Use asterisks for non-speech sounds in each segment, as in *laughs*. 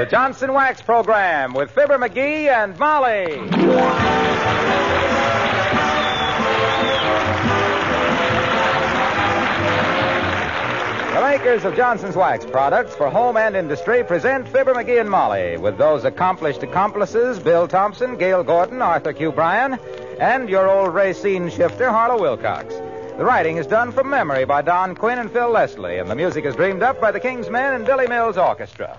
The Johnson Wax Program with Fibber McGee and Molly. The makers of Johnson's Wax products for home and industry present Fibber McGee and Molly with those accomplished accomplices Bill Thompson, Gale Gordon, Arthur Q. Bryan, and your old racine shifter Harlow Wilcox. The writing is done from memory by Don Quinn and Phil Leslie, and the music is dreamed up by the King's Men and Billy Mills Orchestra.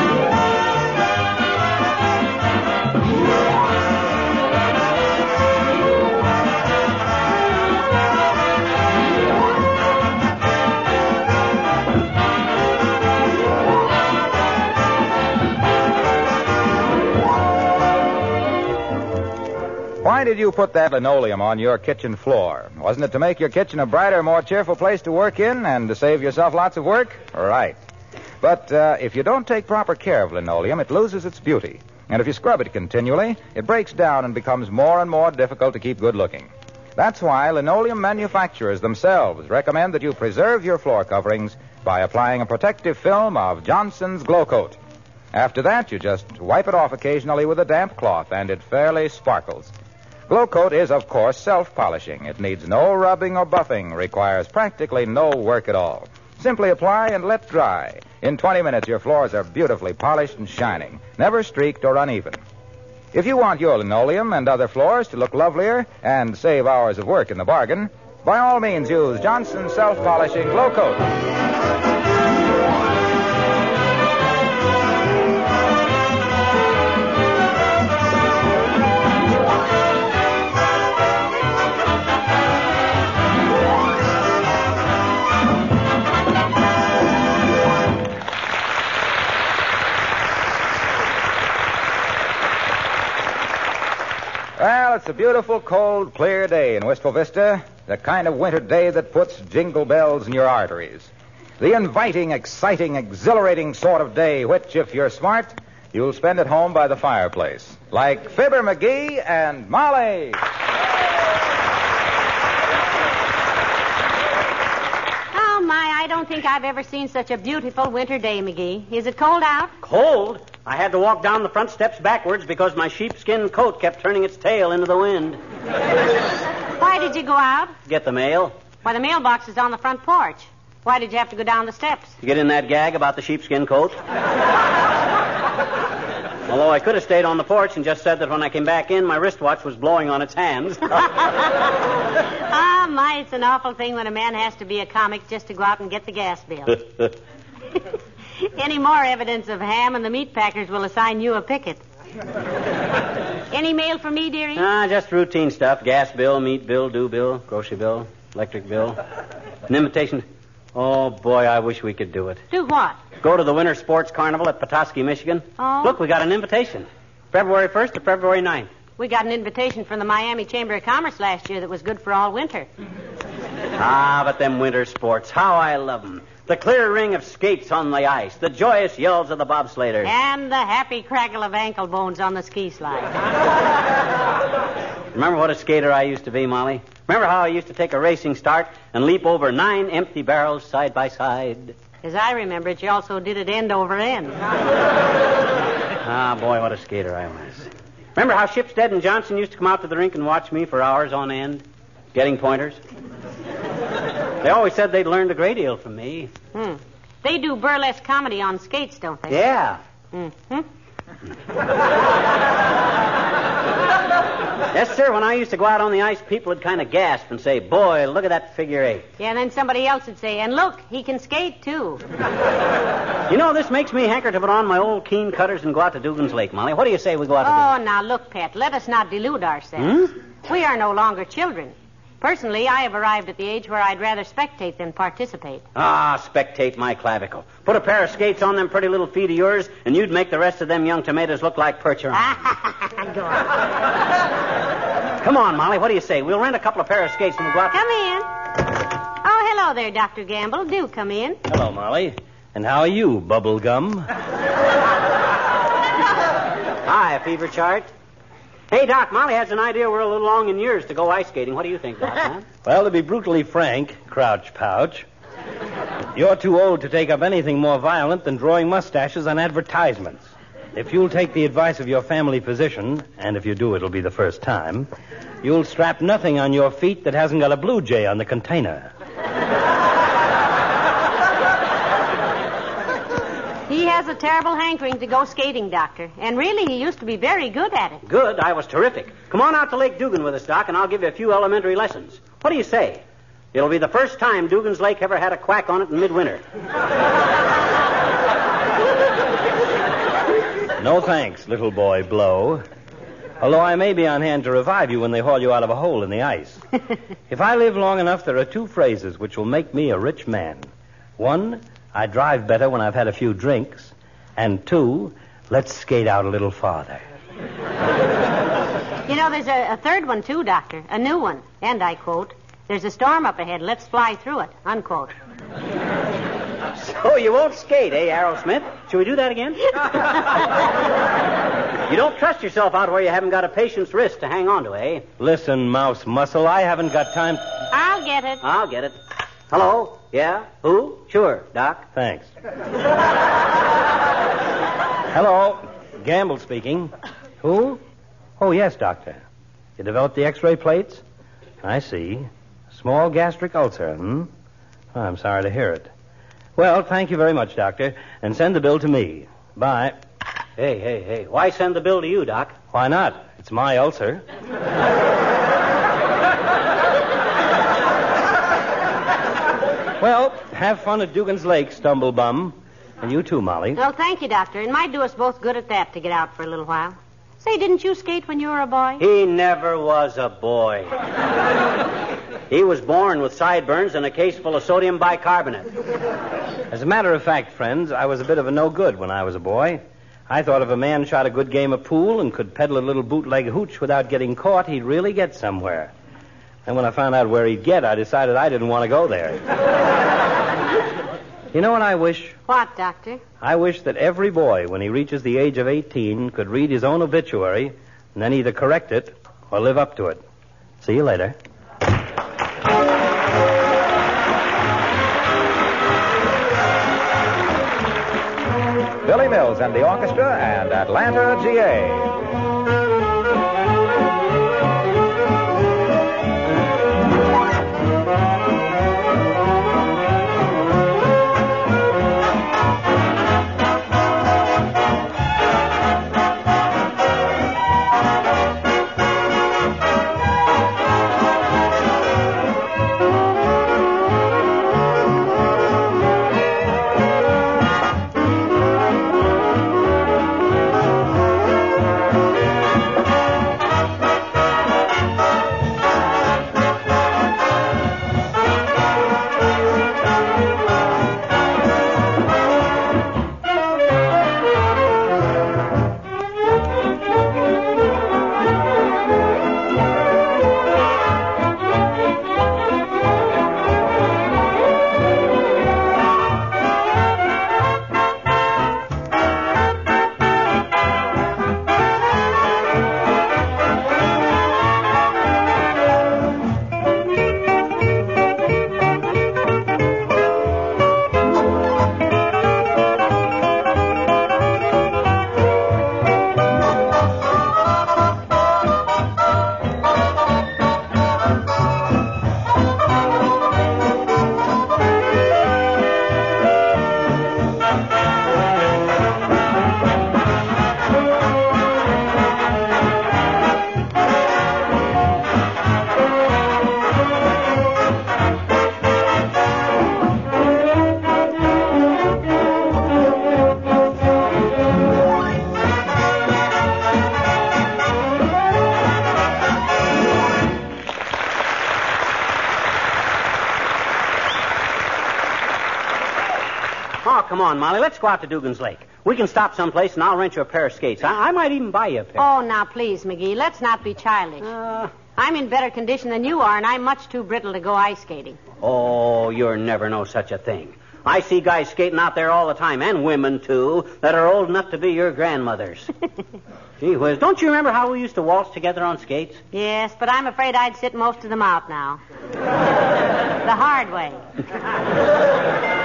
Why did you put that linoleum on your kitchen floor? Wasn't it to make your kitchen a brighter, more cheerful place to work in and to save yourself lots of work? Right. But uh, if you don't take proper care of linoleum, it loses its beauty. And if you scrub it continually, it breaks down and becomes more and more difficult to keep good looking. That's why linoleum manufacturers themselves recommend that you preserve your floor coverings by applying a protective film of Johnson's Glo-Coat. After that, you just wipe it off occasionally with a damp cloth, and it fairly sparkles. Glo-Coat is, of course, self polishing. It needs no rubbing or buffing, requires practically no work at all. Simply apply and let dry. In 20 minutes, your floors are beautifully polished and shining, never streaked or uneven. If you want your linoleum and other floors to look lovelier and save hours of work in the bargain, by all means use Johnson's self polishing Glo-Coat. A beautiful, cold, clear day in Wistful Vista. The kind of winter day that puts jingle bells in your arteries. The inviting, exciting, exhilarating sort of day which, if you're smart, you'll spend at home by the fireplace. Like Fibber McGee and Molly. Oh, my, I don't think I've ever seen such a beautiful winter day, McGee. Is it cold out? Cold? I had to walk down the front steps backwards because my sheepskin coat kept turning its tail into the wind. Why did you go out? Get the mail? Why, the mailbox is on the front porch. Why did you have to go down the steps? To get in that gag about the sheepskin coat? Although I could have stayed on the porch and just said that when I came back in, my wristwatch was blowing on its hands. *laughs* Ah, my, it's an awful thing when a man has to be a comic just to go out and get the gas bill. *laughs* Any more evidence of ham and the meat packers will assign you a picket. Any mail for me, dearie? ah, just routine stuff. Gas bill, meat bill, due bill, grocery bill, electric bill. An invitation. Oh, boy, I wish we could do it. Do what? Go to the Winter Sports Carnival at Petoskey, Michigan. Oh. Look, we got an invitation. February 1st to February 9th. We got an invitation from the Miami Chamber of Commerce last year that was good for all winter. Ah, but them winter sports, how I love 'em. The clear ring of skates on the ice, the joyous yells of the bobsledders. And the happy crackle of ankle bones on the ski slide. *laughs* Remember what a skater I used to be, Molly? Remember how I used to take a racing start and leap over nine empty barrels side by side? As I remember it, you also did it end over end. *laughs* Ah, boy, what a skater I was. Remember how Shipstad and Johnson used to come out to the rink and watch me for hours on end, getting pointers? They always said they'd learned a great deal from me. Hmm. They do burlesque comedy on skates, don't they? Yeah. Mm-hmm. *laughs* Yes, sir. When I used to go out on the ice, people would kind of gasp and say, Boy, look at that figure eight. Yeah, and then somebody else would say, and look, he can skate too. You know, this makes me hanker to put on my old keen cutters and go out to Dugan's Lake, Molly. What do you say we go out to Oh, now look, Pet, let us not delude ourselves. Hmm? We are no longer children. Personally, I have arrived at the age where I'd rather spectate than participate. Ah, spectate my clavicle. Put a pair of skates on them pretty little feet of yours, and you'd make the rest of them young tomatoes look like percherons. *laughs* Go on. Come on, Molly. What do you say? We'll rent a couple of pair of skates and we'll go out. Come in. Oh, hello there, Dr. Gamble. Do come in. Hello, Molly. And how are you, Bubblegum? *laughs* Hi, fever chart. Hey, Doc, Molly has an idea we're a little long in years to go ice skating. What do you think, Doc? huh? *laughs* Well, to be brutally frank, Crouch Pouch, you're too old to take up anything more violent than drawing mustaches on advertisements. If you'll take the advice of your family physician, and if you do, it'll be the first time, you'll strap nothing on your feet that hasn't got a blue jay on the container. He has a terrible hankering to go skating, Doctor. And really, he used to be very good at it. Good. I was terrific. Come on out to Lake Dugan with us, Doc, and I'll give you a few elementary lessons. What do you say? It'll be the first time Dugan's Lake ever had a quack on it in midwinter. *laughs* No thanks, little boy Blow. Although I may be on hand to revive you when they haul you out of a hole in the ice. *laughs* if I live long enough, there are two phrases which will make me a rich man. One, I drive better when I've had a few drinks. And two, let's skate out a little farther. You know, there's a, a third one, too, Doctor. A new one. And I quote, There's a storm up ahead. Let's fly through it. Unquote. So you won't skate, eh, Arrowsmith? Shall we do that again? you don't trust yourself out where you haven't got a patient's wrist to hang on to, eh? Listen, Mouse Muscle, I haven't got time. I'll get it. I'll get it. Hello? Yeah? Who? Sure, Doc. Thanks. Hello, Gamble speaking. Who? Oh, yes, doctor. You developed the x ray plates? I see. Small gastric ulcer, hmm? Oh, I'm sorry to hear it. Well, thank you very much, doctor, and send the bill to me. Bye. Hey, hey, hey. Why send the bill to you, Doc? Why not? It's my ulcer. *laughs* well, have fun at Dugan's Lake, Stumblebum. And you too, Molly. Well, thank you, Doctor. It might do us both good at that to get out for a little while. Say, didn't you skate when you were a boy? He never was a boy. he was born with sideburns and a case full of sodium bicarbonate. As a matter of fact, friends, I was a bit of a no good when I was a boy. I thought if a man shot a good game of pool and could peddle a little bootleg hooch without getting caught, he'd really get somewhere. And when I found out where he'd get, I decided I didn't want to go there. you know what I wish? What, Doctor? I wish that every boy, when he reaches the age of 18, could read his own obituary and then either correct it or live up to it. See you later. Billy Mills and the orchestra and Atlanta, GA. On, Molly. Let's go out to Dugan's Lake. We can stop someplace, and I'll rent you a pair of skates. I, I might even buy you a pair. Oh, now, please, McGee, let's not be childish. Uh, I'm in better condition than you are, and I'm much too brittle to go ice skating. oh, you're never no such a thing. I see guys skating out there all the time, and women, too, that are old enough to be your grandmothers. *laughs* Gee whiz, don't you remember how we used to waltz together on skates? Yes, but I'm afraid I'd sit most of them out now. *laughs* the hard way. *laughs*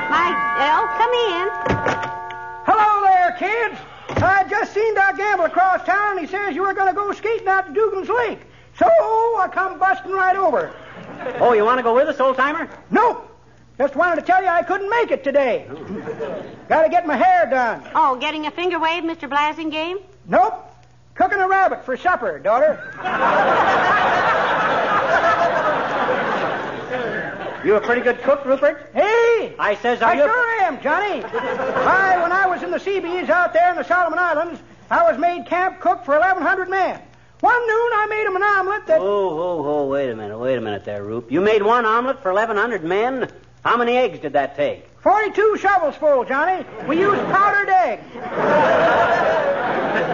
My, oh, come in. Hello there, kids. I just seen Doc Gamble across town, and he says you were going to go skating out to Dugan's Lake. So I come busting right over. Oh, you want to go with us, old timer? Nope. Just wanted to tell you I couldn't make it today. Got to get my hair done. Oh, getting a finger wave, Mr. Blasingame? Nope. Cooking a rabbit for supper, daughter. *laughs* You a pretty good cook, Rupert? Hey! I says, are I you... sure am, Johnny. *laughs* Why, when I was in the Seabees out there in the Solomon Islands, I was made camp cook for 1,100 men. One noon, I made 'em an omelet that. Oh, oh, oh, wait a minute, wait a minute there, Rupe. You made one omelet for 1,100 men? How many eggs did that take? 42 shovels full, Johnny. We used powdered egg. *laughs*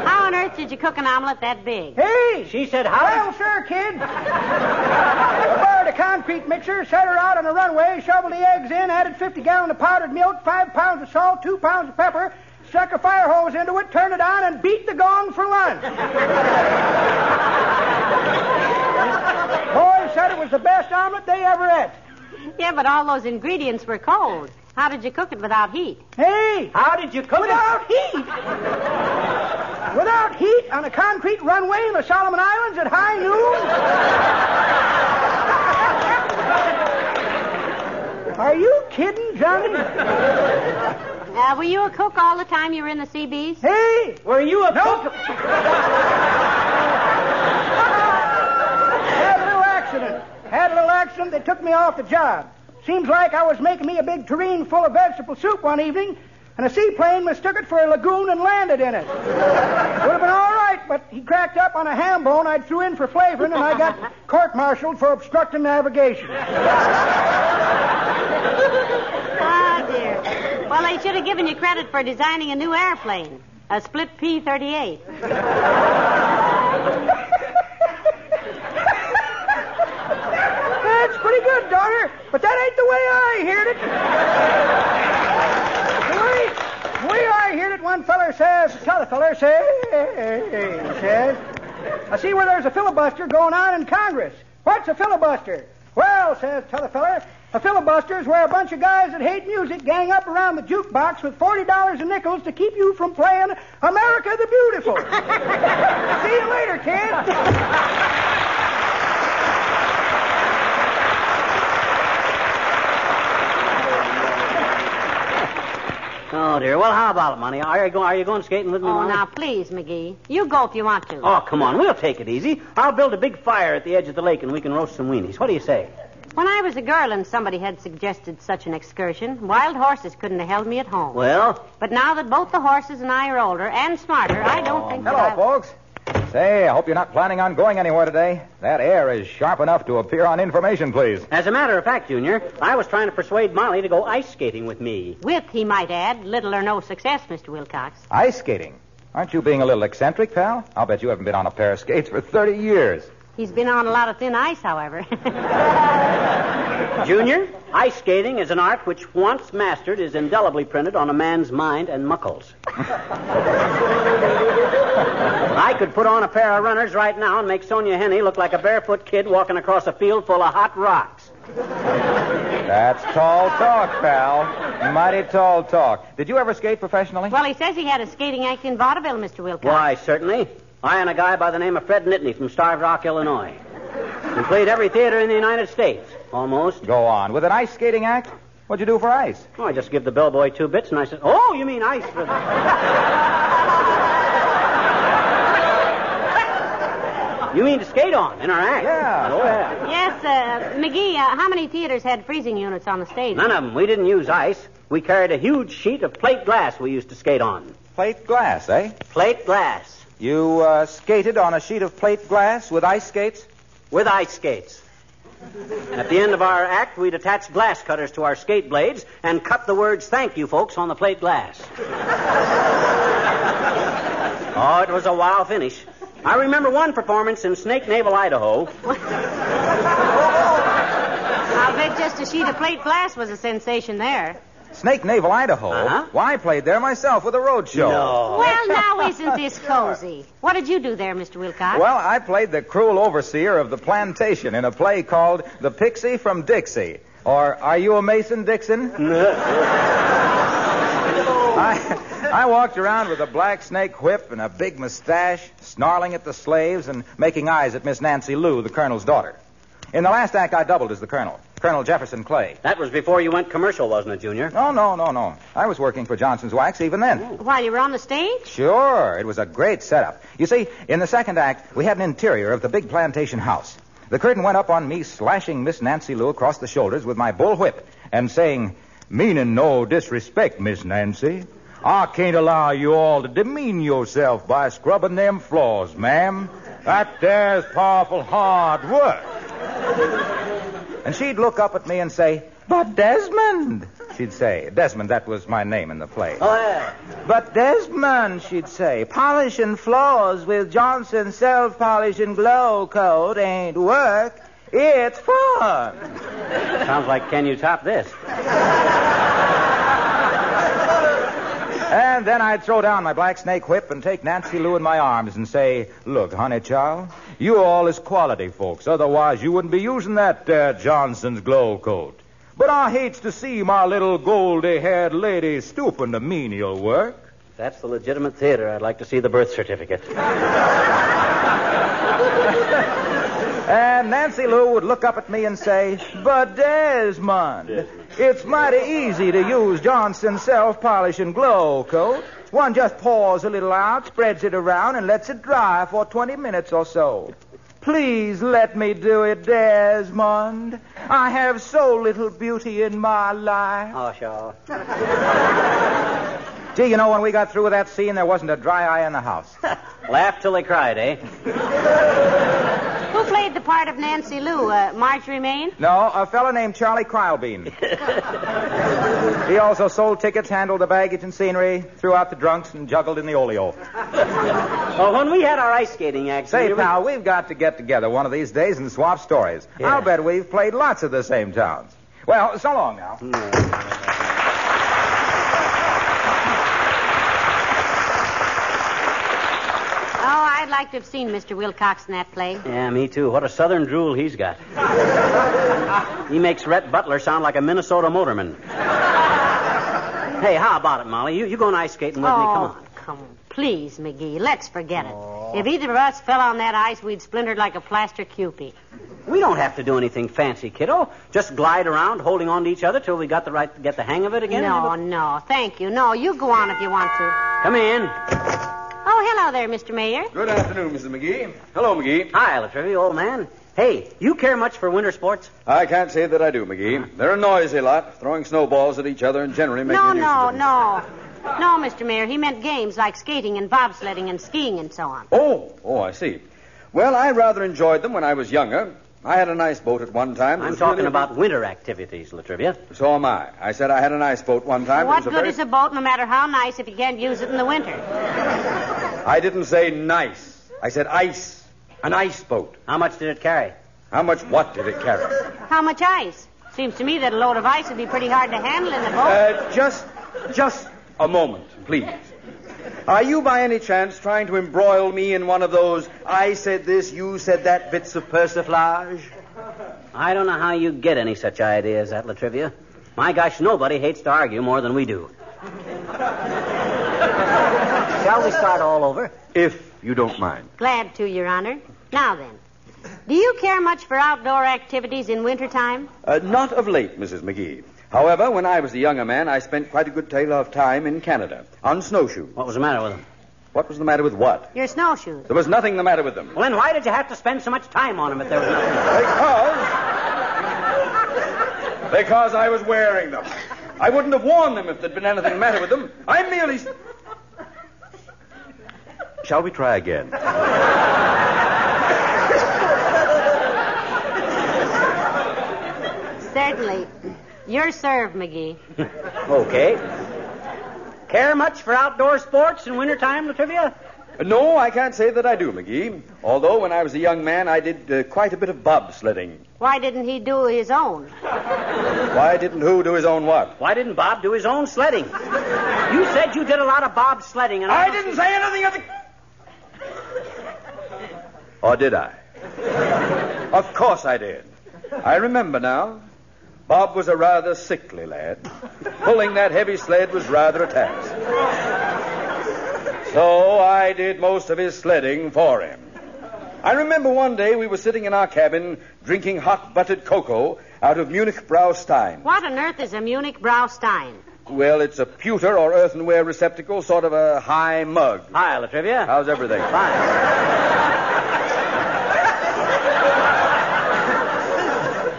How on earth did you cook an omelet that big? Hey! She said, how... Well, sir, kid. *laughs* I borrowed a concrete mixer, set her out on the runway, shoveled the eggs in, added 50 gallons of powdered milk, 5 pounds of salt, 2 pounds of pepper, stuck a fire hose into it, turned it on, and beat the gong for lunch. *laughs* Boys said it was the best omelet they ever ate. Yeah, but all those ingredients were cold. How did you cook it without heat? Hey! How did you cook it? Without heat! Without heat on a concrete runway in the Solomon Islands at high noon? Are you kidding, Johnny? Uh, were you a cook all the time you were in the Seabees? Hey! Were you a Nope. Had a little accident. Had a little accident. They took me off the job. Seems like I was making me a big tureen full of vegetable soup one evening, and a seaplane mistook it for a lagoon and landed in it. Would have been all right, but he cracked up on a ham bone I threw in for flavoring, and I got court-martialed for obstructing navigation. Well, they should have given you credit for designing a new airplane, a split P 38. That's pretty good, daughter, but that ain't the way I heard it. the way, the way I heard it, one feller says, t'other feller says, says, I see where there's a filibuster going on in Congress. What's a filibuster? Well, says t'other feller, a filibuster is where a bunch of guys that hate music gang up around the jukebox with $40 in nickels to keep you from playing America the Beautiful. *laughs* see you later, kid. Oh, dear. Well, how about it, Money? Are you, go- are you going skating with me, Oh, now, please, McGee. You go if you want to. Oh, come on. We'll take it easy. I'll build a big fire at the edge of the lake and we can roast some weenies. What do you say? When I was a girl and somebody had suggested such an excursion, wild horses couldn't have held me at home. Well, But now that both the horses and I are older and smarter, I don't oh, think that Hello, I... folks. Say, I hope you're not planning on going anywhere today. That air is sharp enough to appear on information, please. as a matter of fact, Junior, I was trying to persuade Molly to go ice skating with me. With, he might add, little or no success, Mr. Wilcox. Ice skating. Aren't you being a little eccentric, pal? I'll bet you haven't been on a pair of skates for 30 years. He's been on a lot of thin ice, however. *laughs* Junior, ice skating is an art which, once mastered, is indelibly printed on a man's mind and muckles. *laughs* I could put on a pair of runners right now and make Sonja Henie look like a barefoot kid walking across a field full of hot rocks. That's tall talk, pal. Mighty tall talk. Did you ever skate professionally? well, he says he had a skating act in vaudeville, Mr. Wilcox. Why, certainly. I and a guy by the name of Fred Nittany from Starved Rock, Illinois. We played every theater in the United States, almost. Go on. With an ice skating act? What'd you do for ice? Oh, I just give the bellboy two bits and I said, Oh, you mean ice for the. *laughs* you mean to skate on in our act? Yeah. Oh, yeah. Yes, uh, McGee, uh, how many theaters had freezing units on the stage? None of them. We didn't use ice. We carried a huge sheet of plate glass we used to skate on. Plate glass, eh? Plate glass. You uh, skated on a sheet of plate glass with ice skates? With ice skates. At the end of our act, we'd attach glass cutters to our skate blades and cut the words thank you, folks, on the plate glass. *laughs* oh, it was a wow finish. I remember one performance in Snake Naval, Idaho. I'll bet just a sheet of plate glass was a sensation there. Snake Naval, Idaho. Uh-huh. Why, I played there myself with a road show. No. Well, now isn't this cozy? What did you do there, Mr. Wilcox? Well, I played the cruel overseer of the plantation in a play called The Pixie from Dixie. Or Are You a Mason, Dixon? *laughs* I, I walked around with a black snake whip and a big mustache, snarling at the slaves and making eyes at Miss Nancy Lou, the colonel's daughter. In the last act, I doubled as the colonel, Colonel Jefferson Clay. That was before you went commercial, wasn't it, Junior? No, no, no, no. I was working for Johnson's Wax even then. While you were on the stage? Sure, it was a great setup. You see, in the second act, we had an interior of the big plantation house. The curtain went up on me slashing Miss Nancy Lou across the shoulders with my bull whip and saying, Meaning no disrespect, Miss Nancy. I can't allow you all to demean yourself by scrubbing them floors, ma'am. That there's powerful hard work. And she'd look up at me and say, But Desmond, she'd say. Desmond, that was my name in the play. Oh, yeah. But Desmond, she'd say, polishing floors with Johnson self polishing Glo-Coat ain't work. It's fun. Sounds like can you top this? And then I'd throw down my black snake whip and take Nancy Lou in my arms and say, Look, honey child, you all is quality folks. Otherwise, you wouldn't be using that uh, Johnson's Glo-Coat. But I hates to see my little goldy haired lady stooping to menial work. If that's the legitimate theater. I'd like to see the birth certificate. *laughs* And Nancy Lou would look up at me and say, But Desmond, it's mighty easy to use Johnson's self polishing Glo-Coat. One just pours a little out, spreads it around, and lets it dry for 20 minutes or so. Please let me do it, Desmond. I have so little beauty in my life. Oh, sure. *laughs* Gee, you know, when we got through with that scene, there wasn't a dry eye in the house. Laugh till they cried, eh? *laughs* Who played the part of Nancy Lou? Uh, Marjorie Main? No, a fellow named Charlie Crylebean. *laughs* he also sold tickets, handled the baggage and scenery, threw out the drunks, and juggled in the oleo. well, when we had our ice skating act, Say, Junior, we- pal, we've got to get together one of these days and swap stories. Yeah. I'll bet we've played lots of the same towns. Well, so long now. Oh, Oh, I'd like to have seen Mr. Wilcox in that play. Yeah, me too. What a southern drool he's got. he makes Rhett Butler sound like a Minnesota motorman. hey, how about it, Molly? You, you going ice skating with me? Come oh, on. come on. Please, McGee, let's forget it. If either of us fell on that ice, we'd splintered like a plaster kewpie. We don't have to do anything fancy, kiddo. Just glide around, holding on to each other till we got the right get the hang of it again. No, no, thank you. No, you go on if you want to. Come in. Oh, hello there, Mr. Mayor. Good afternoon, Mrs. McGee. Hello, McGee. Hi, La Trivia, old man. Hey, you care much for winter sports? I can't say that I do, McGee. Uh-huh. They're a noisy lot, throwing snowballs at each other and generally making No, no, no. No, Mr. Mayor, he meant games like skating and bobsledding and skiing and so on. Oh, oh, I see. Well, I rather enjoyed them when I was younger. I had an ice boat at one time. I'm talking really about winter activities, La Trivia. So am I. I said I had an ice boat one time. It what good very- is a boat, no matter how nice, if you can't use it in the winter? I didn't say nice. I said ice. An ice boat. How much did it carry? How much what did it carry? How much ice? Seems to me that a load of ice would be pretty hard to handle in the boat. Uh, just, just a moment, please. Are you by any chance trying to embroil me in one of those I said this, you said that bits of persiflage? I don't know how you get any such ideas, that La Trivia. My gosh, nobody hates to argue more than we do. Shall we start all over? If you don't mind. Glad to, Your Honor. Now then, do you care much for outdoor activities in wintertime? Uh, not of late, Mrs. McGee. However, when I was a younger man, I spent quite a good deal of time in Canada on snowshoes. What was the matter with them? What was the matter with what? Your snowshoes. There was nothing the matter with them. Well, then why did you have to spend so much time on them if there was nothing? Because. Because I was wearing them. I wouldn't have worn them if there'd been anything the matter with them. I merely. Shall we try again? Certainly. You're served, McGee. Okay. Care much for outdoor sports in wintertime, La Trivia? No, I can't say that I do, McGee. Although when I was a young man, I did uh, quite a bit of bobsledding. Why didn't he do his own? Why didn't who do his own what? Why didn't Bob do his own sledding? You said you did a lot of Bob sledding, and I, I didn't say anything of the. Or did I? of course I did. I remember now. Bob was a rather sickly lad. Pulling that heavy sled was rather a task. So I did most of his sledding for him. I remember one day we were sitting in our cabin drinking hot buttered cocoa out of Munich Braustein. What on earth is a Munich Braustein? Well, it's a pewter or earthenware receptacle, sort of a high mug. Hi, La Trivia. How's everything? Fine.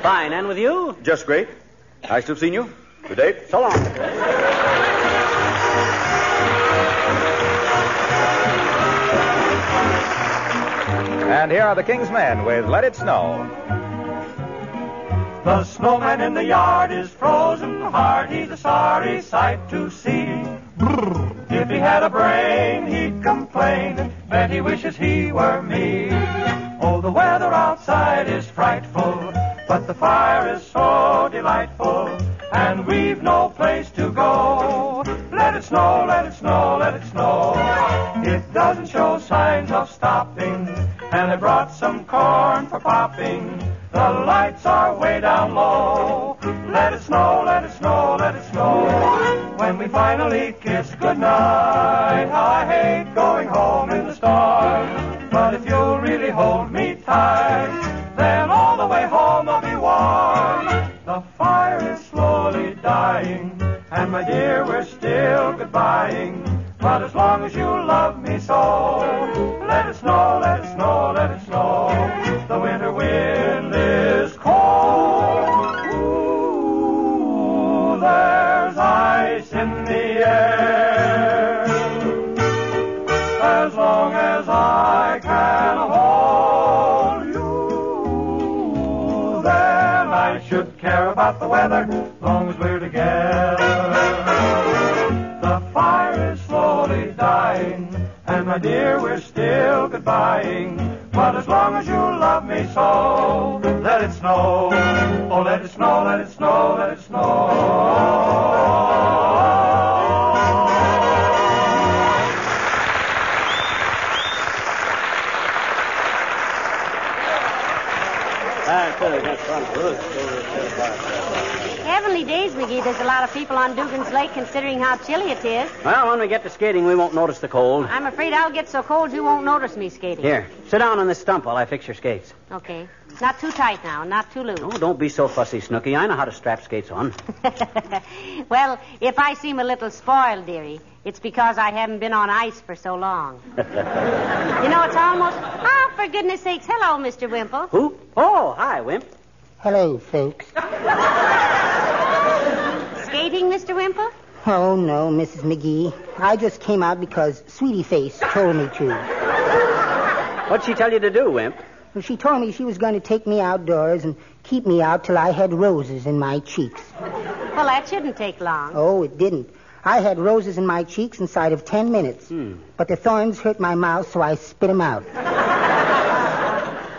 Fine, and with you? Just great. Nice to have seen you. Good day. So long. And here are the King's Men with Let It Snow. The snowman in the yard is frozen hard. He's a sorry sight to see. If he had a brain, he'd complain. Bet he wishes he were me. Oh, the weather outside is frightful, but the fire is so delightful, and we've no place to go. Let it snow, let it snow, let it snow. It doesn't show signs of stopping, and I brought some corn for popping. The lights are way down low. Let it snow, let it snow, let it snow. When we finally as long as we're together. The fire is slowly dying, and my dear, we're still goodbying. But as long as you love me so, let it snow. Oh, let it snow, let it snow, let it snow. Heavenly days, McGee. There's a lot of people on Dugan's Lake considering how chilly it is. Well, when we get to skating, we won't notice the cold. I'm afraid I'll get so cold you won't notice me skating. Here, sit down on this stump while I fix your skates. Okay. Not too tight now, not too loose. Oh, don't be so fussy, Snooky. I know how to strap skates on. *laughs* well, if I seem a little spoiled, dearie, it's because I haven't been on ice for so long. *laughs* you know, it's almost. Oh, for goodness sakes. Hello, Mr. Wimple. Who? Oh, hi, Wimp. Hello, folks. *laughs* Skating, Mr. Wimple? Oh, no, Mrs. McGee. I just came out because Sweetie Face told me to. What'd she tell you to do, Wimp? Well, She told me she was going to take me outdoors and keep me out till I had roses in my cheeks. Well, that shouldn't take long. Oh, it didn't. I had roses in my cheeks inside of ten minutes. Hmm. But the thorns hurt my mouth, so I spit 'em out.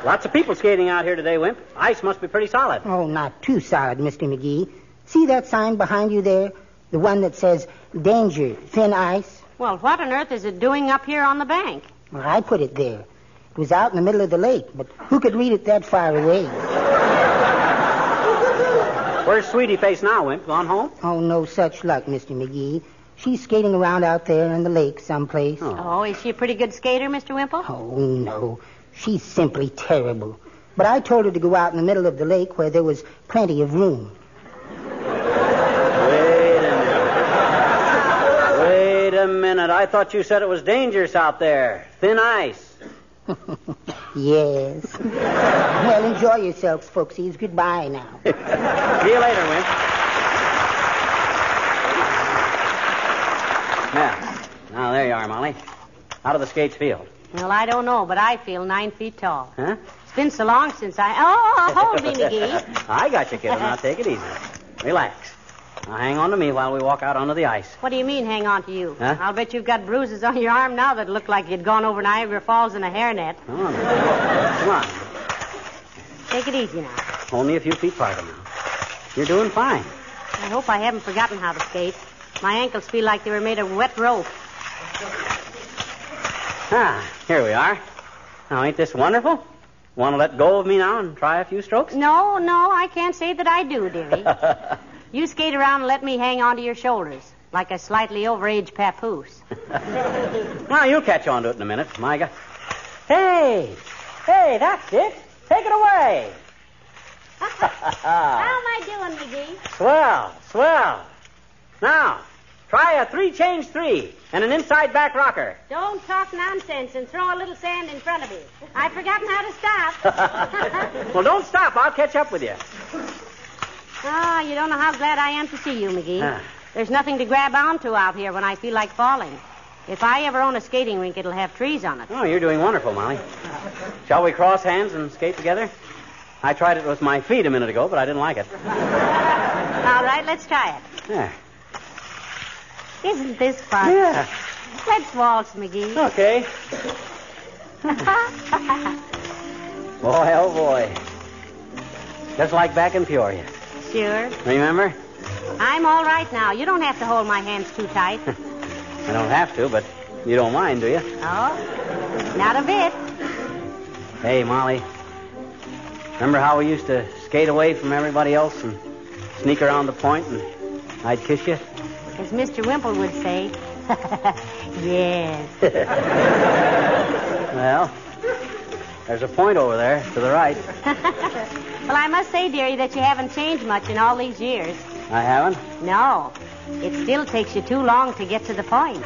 Lots of people skating out here today, Wimp. Ice must be pretty solid. Oh, not too solid, Mr. McGee. See that sign behind you there? The one that says, Danger, thin ice? Well, what on earth is it doing up here on the bank? Well, I put it there. It was out in the middle of the lake, but who could read it that far away? Where's Sweetie Face now, Wimp? Gone home? Oh, no such luck, Mr. McGee. She's skating around out there in the lake someplace. Oh, oh is she a pretty good skater, Mr. Wimple? Oh, no. She's simply terrible. But I told her to go out in the middle of the lake where there was plenty of room. Wait a minute. Wait a minute. I thought you said it was dangerous out there. Thin ice. *laughs* Yes. well, enjoy yourselves, folksies. Goodbye now. *laughs* See you later, Wimp. Now, now there you are, Molly. How do the skates feel? Well, I don't know, but I feel nine feet tall. Huh? It's been so long since I. Oh, hold me, McGee. *laughs* I got you, kiddo. Now take it easy. Relax. Now hang on to me while we walk out onto the ice. What do you mean, hang on to you? Huh? I'll bet you've got bruises on your arm now that look like you'd gone over Niagara Falls in a hairnet. Come on. Come on. Take it easy now. Only a few feet farther now. You're doing fine. I hope I haven't forgotten how to skate. My ankles feel like they were made of wet rope. Ah, here we are. Now, ain't this wonderful? Want to let go of me now and try a few strokes? No, no, I can't say that I do, dearie. *laughs* you skate around and let me hang onto your shoulders like a slightly overaged papoose. *laughs* Now, you'll catch on to it in a minute, Micah. Hey! Hey, that's it. Take it away. Uh-huh. How am I doing, McGee? Swell, swell. Now, try a three change three and an inside back rocker. Don't talk nonsense and throw a little sand in front of me. I've forgotten how to stop. *laughs* *laughs* well, don't stop. I'll catch up with you. Ah, you don't know how glad I am to see you, McGee. Ah. There's nothing to grab onto out here when I feel like falling. If I ever own a skating rink, it'll have trees on it. Oh, you're doing wonderful, Molly. Shall we cross hands and skate together? I tried it with my feet a minute ago, but I didn't like it. *laughs* All right, let's try it. There. Isn't this fun? Yeah. Let's waltz, McGee. Okay. *laughs* Boy, oh boy. Just like back in Peoria. Sure. Remember? I'm all right now. You don't have to hold my hands too tight. *laughs* I don't have to, but you don't mind, do you? oh, not a bit. Hey, Molly. Remember how we used to skate away from everybody else and sneak around the point and I'd kiss you? As Mr. Wimple would say, *laughs* yes. *laughs* Well, there's a point over there to the right. Well, I must say, dearie, that you haven't changed much in all these years. I haven't? No. It still takes you too long to get to the point.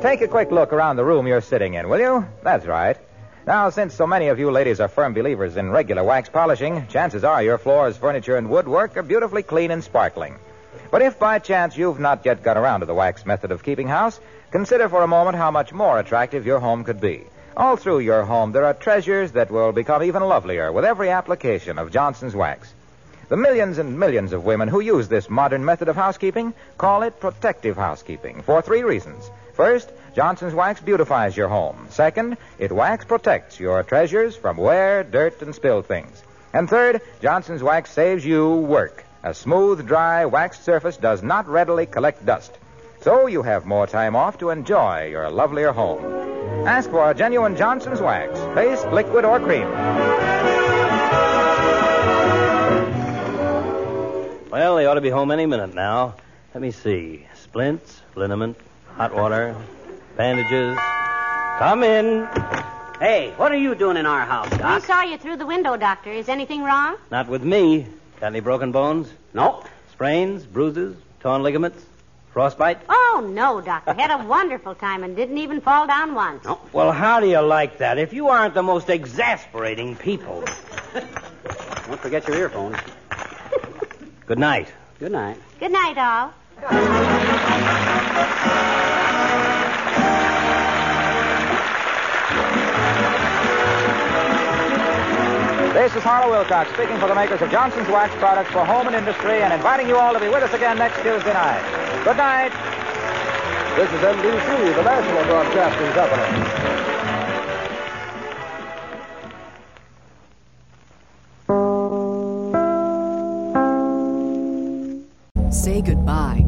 Take a quick look around the room you're sitting in, will you? That's right. Now, since so many of you ladies are firm believers in regular wax polishing, chances are your floors, furniture, and woodwork are beautifully clean and sparkling. But if by chance you've not yet got around to the wax method of keeping house, consider for a moment how much more attractive your home could be. All through your home, there are treasures that will become even lovelier with every application of Johnson's wax. The millions and millions of women who use this modern method of housekeeping call it protective housekeeping for three reasons. First, Johnson's wax beautifies your home. Second, it wax protects your treasures from wear, dirt, and spilled things. And third, Johnson's wax saves you work. A smooth, dry, waxed surface does not readily collect dust. So you have more time off to enjoy your lovelier home. Ask for a genuine Johnson's wax, paste, liquid, or cream. Well, they ought to be home any minute now. Let me see. Splints, liniment, hot water, bandages. Come in. Hey, what are you doing in our house, Doc? We saw you through the window, Doctor. Is anything wrong? Not with me. Got any broken bones? No. Sprains, bruises, torn ligaments, frostbite? Oh, no, Doctor. Had a *laughs* wonderful time and didn't even fall down once. No. Well, how do you like that? If you aren't the most exasperating people. Don't forget your earphones. Good night. Good night. Good night, all. *laughs* This is Harlow Wilcox speaking for the makers of Johnson's Wax products for home and industry and inviting you all to be with us again next Tuesday night. Good night. This is NBC, the National Broadcasting Company. Say goodbye